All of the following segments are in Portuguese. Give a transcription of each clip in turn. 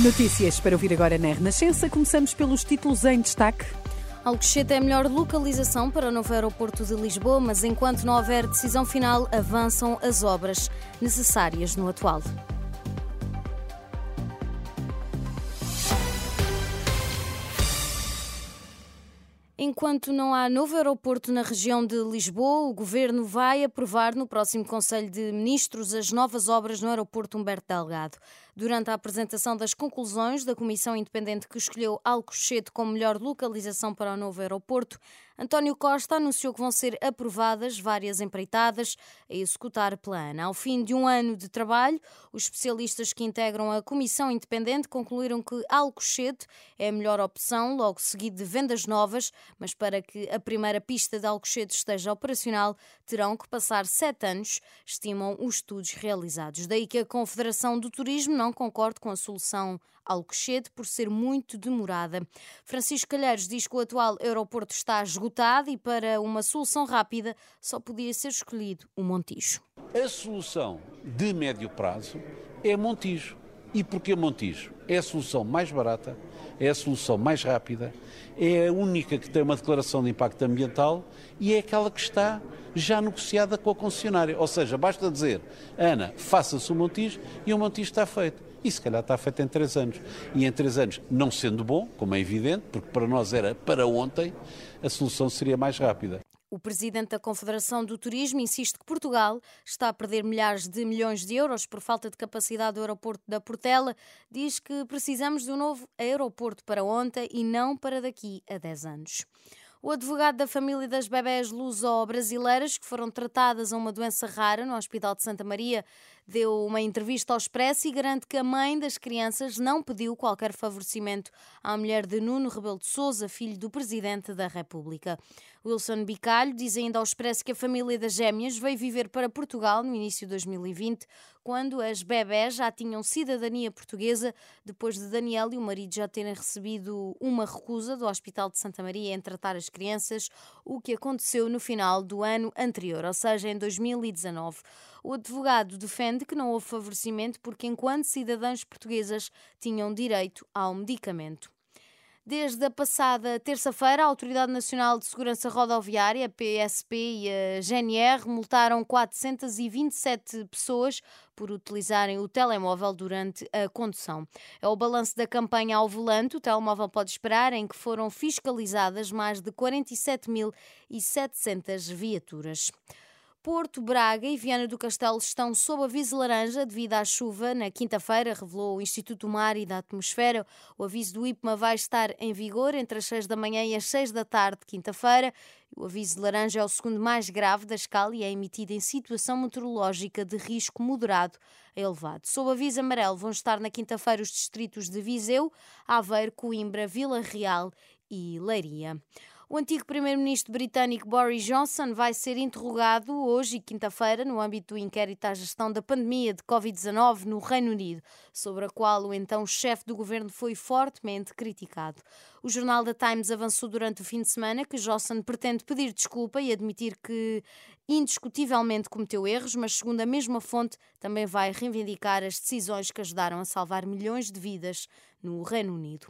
Notícias para ouvir agora na Renascença. Começamos pelos títulos em destaque. Alcochete é a melhor localização para o novo aeroporto de Lisboa, mas enquanto não houver decisão final, avançam as obras necessárias no atual. Enquanto não há novo aeroporto na região de Lisboa, o governo vai aprovar no próximo Conselho de Ministros as novas obras no aeroporto Humberto Delgado. Durante a apresentação das conclusões da comissão independente que escolheu Alcochete como melhor localização para o novo aeroporto, António Costa anunciou que vão ser aprovadas várias empreitadas a executar pela ANA. Ao fim de um ano de trabalho, os especialistas que integram a comissão independente concluíram que Alcochete é a melhor opção, logo seguido de vendas novas, mas para que a primeira pista de Alcochete esteja operacional, terão que passar sete anos, estimam os estudos realizados. Daí que a Confederação do Turismo não concorde com a solução Alcochete por ser muito demorada. Francisco Calheiros diz que o atual aeroporto está esgotado e para uma solução rápida só podia ser escolhido o Montijo. A solução de médio prazo é Montijo. E porquê Montijo? É a solução mais barata, é a solução mais rápida, é a única que tem uma declaração de impacto ambiental e é aquela que está já negociada com a concessionária. Ou seja, basta dizer, Ana, faça-se o Montijo e o Montijo está feito. E se calhar está feito em três anos. E em três anos, não sendo bom, como é evidente, porque para nós era para ontem, a solução seria mais rápida. O presidente da Confederação do Turismo insiste que Portugal está a perder milhares de milhões de euros por falta de capacidade do aeroporto da Portela. Diz que precisamos de um novo aeroporto para ontem e não para daqui a 10 anos. O advogado da família das bebés luso-brasileiras que foram tratadas a uma doença rara no Hospital de Santa Maria deu uma entrevista ao Expresso e garante que a mãe das crianças não pediu qualquer favorecimento à mulher de Nuno Rebelo de Sousa, filho do Presidente da República. Wilson Bicalho diz ainda ao Expresso que a família das gêmeas veio viver para Portugal no início de 2020, quando as bebés já tinham cidadania portuguesa, depois de Daniel e o marido já terem recebido uma recusa do Hospital de Santa Maria em tratar as crianças, o que aconteceu no final do ano anterior, ou seja, em 2019. O advogado defende que não houve favorecimento porque, enquanto cidadãs portuguesas, tinham direito ao medicamento. Desde a passada terça-feira, a Autoridade Nacional de Segurança Rodoviária, PSP e a GNR multaram 427 pessoas por utilizarem o telemóvel durante a condução. É o balanço da campanha ao volante, o telemóvel pode esperar, em que foram fiscalizadas mais de 47.700 viaturas. Porto, Braga e Viana do Castelo estão sob aviso laranja devido à chuva. Na quinta-feira, revelou o Instituto Mar e da Atmosfera. O aviso do IPMA vai estar em vigor entre as 6 da manhã e as 6 da tarde, quinta-feira. O aviso de laranja é o segundo mais grave da escala e é emitido em situação meteorológica de risco moderado a elevado. Sob aviso amarelo vão estar na quinta-feira os distritos de Viseu, Aveiro, Coimbra, Vila Real e Leiria. O antigo primeiro-ministro britânico Boris Johnson vai ser interrogado hoje e quinta-feira no âmbito do inquérito à gestão da pandemia de Covid-19 no Reino Unido, sobre a qual o então chefe do governo foi fortemente criticado. O jornal da Times avançou durante o fim de semana que Johnson pretende pedir desculpa e admitir que indiscutivelmente cometeu erros, mas segundo a mesma fonte também vai reivindicar as decisões que ajudaram a salvar milhões de vidas no Reino Unido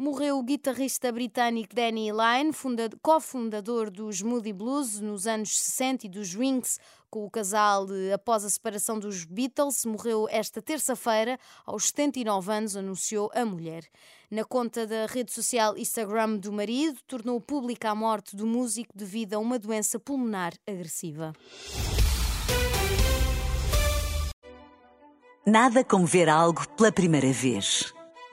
morreu o guitarrista britânico Danny Lyne, cofundador dos Moody Blues nos anos 60 e dos Wings, com o casal após a separação dos Beatles. Morreu esta terça-feira, aos 79 anos, anunciou a mulher. Na conta da rede social Instagram do marido, tornou pública a morte do músico devido a uma doença pulmonar agressiva. Nada como ver algo pela primeira vez.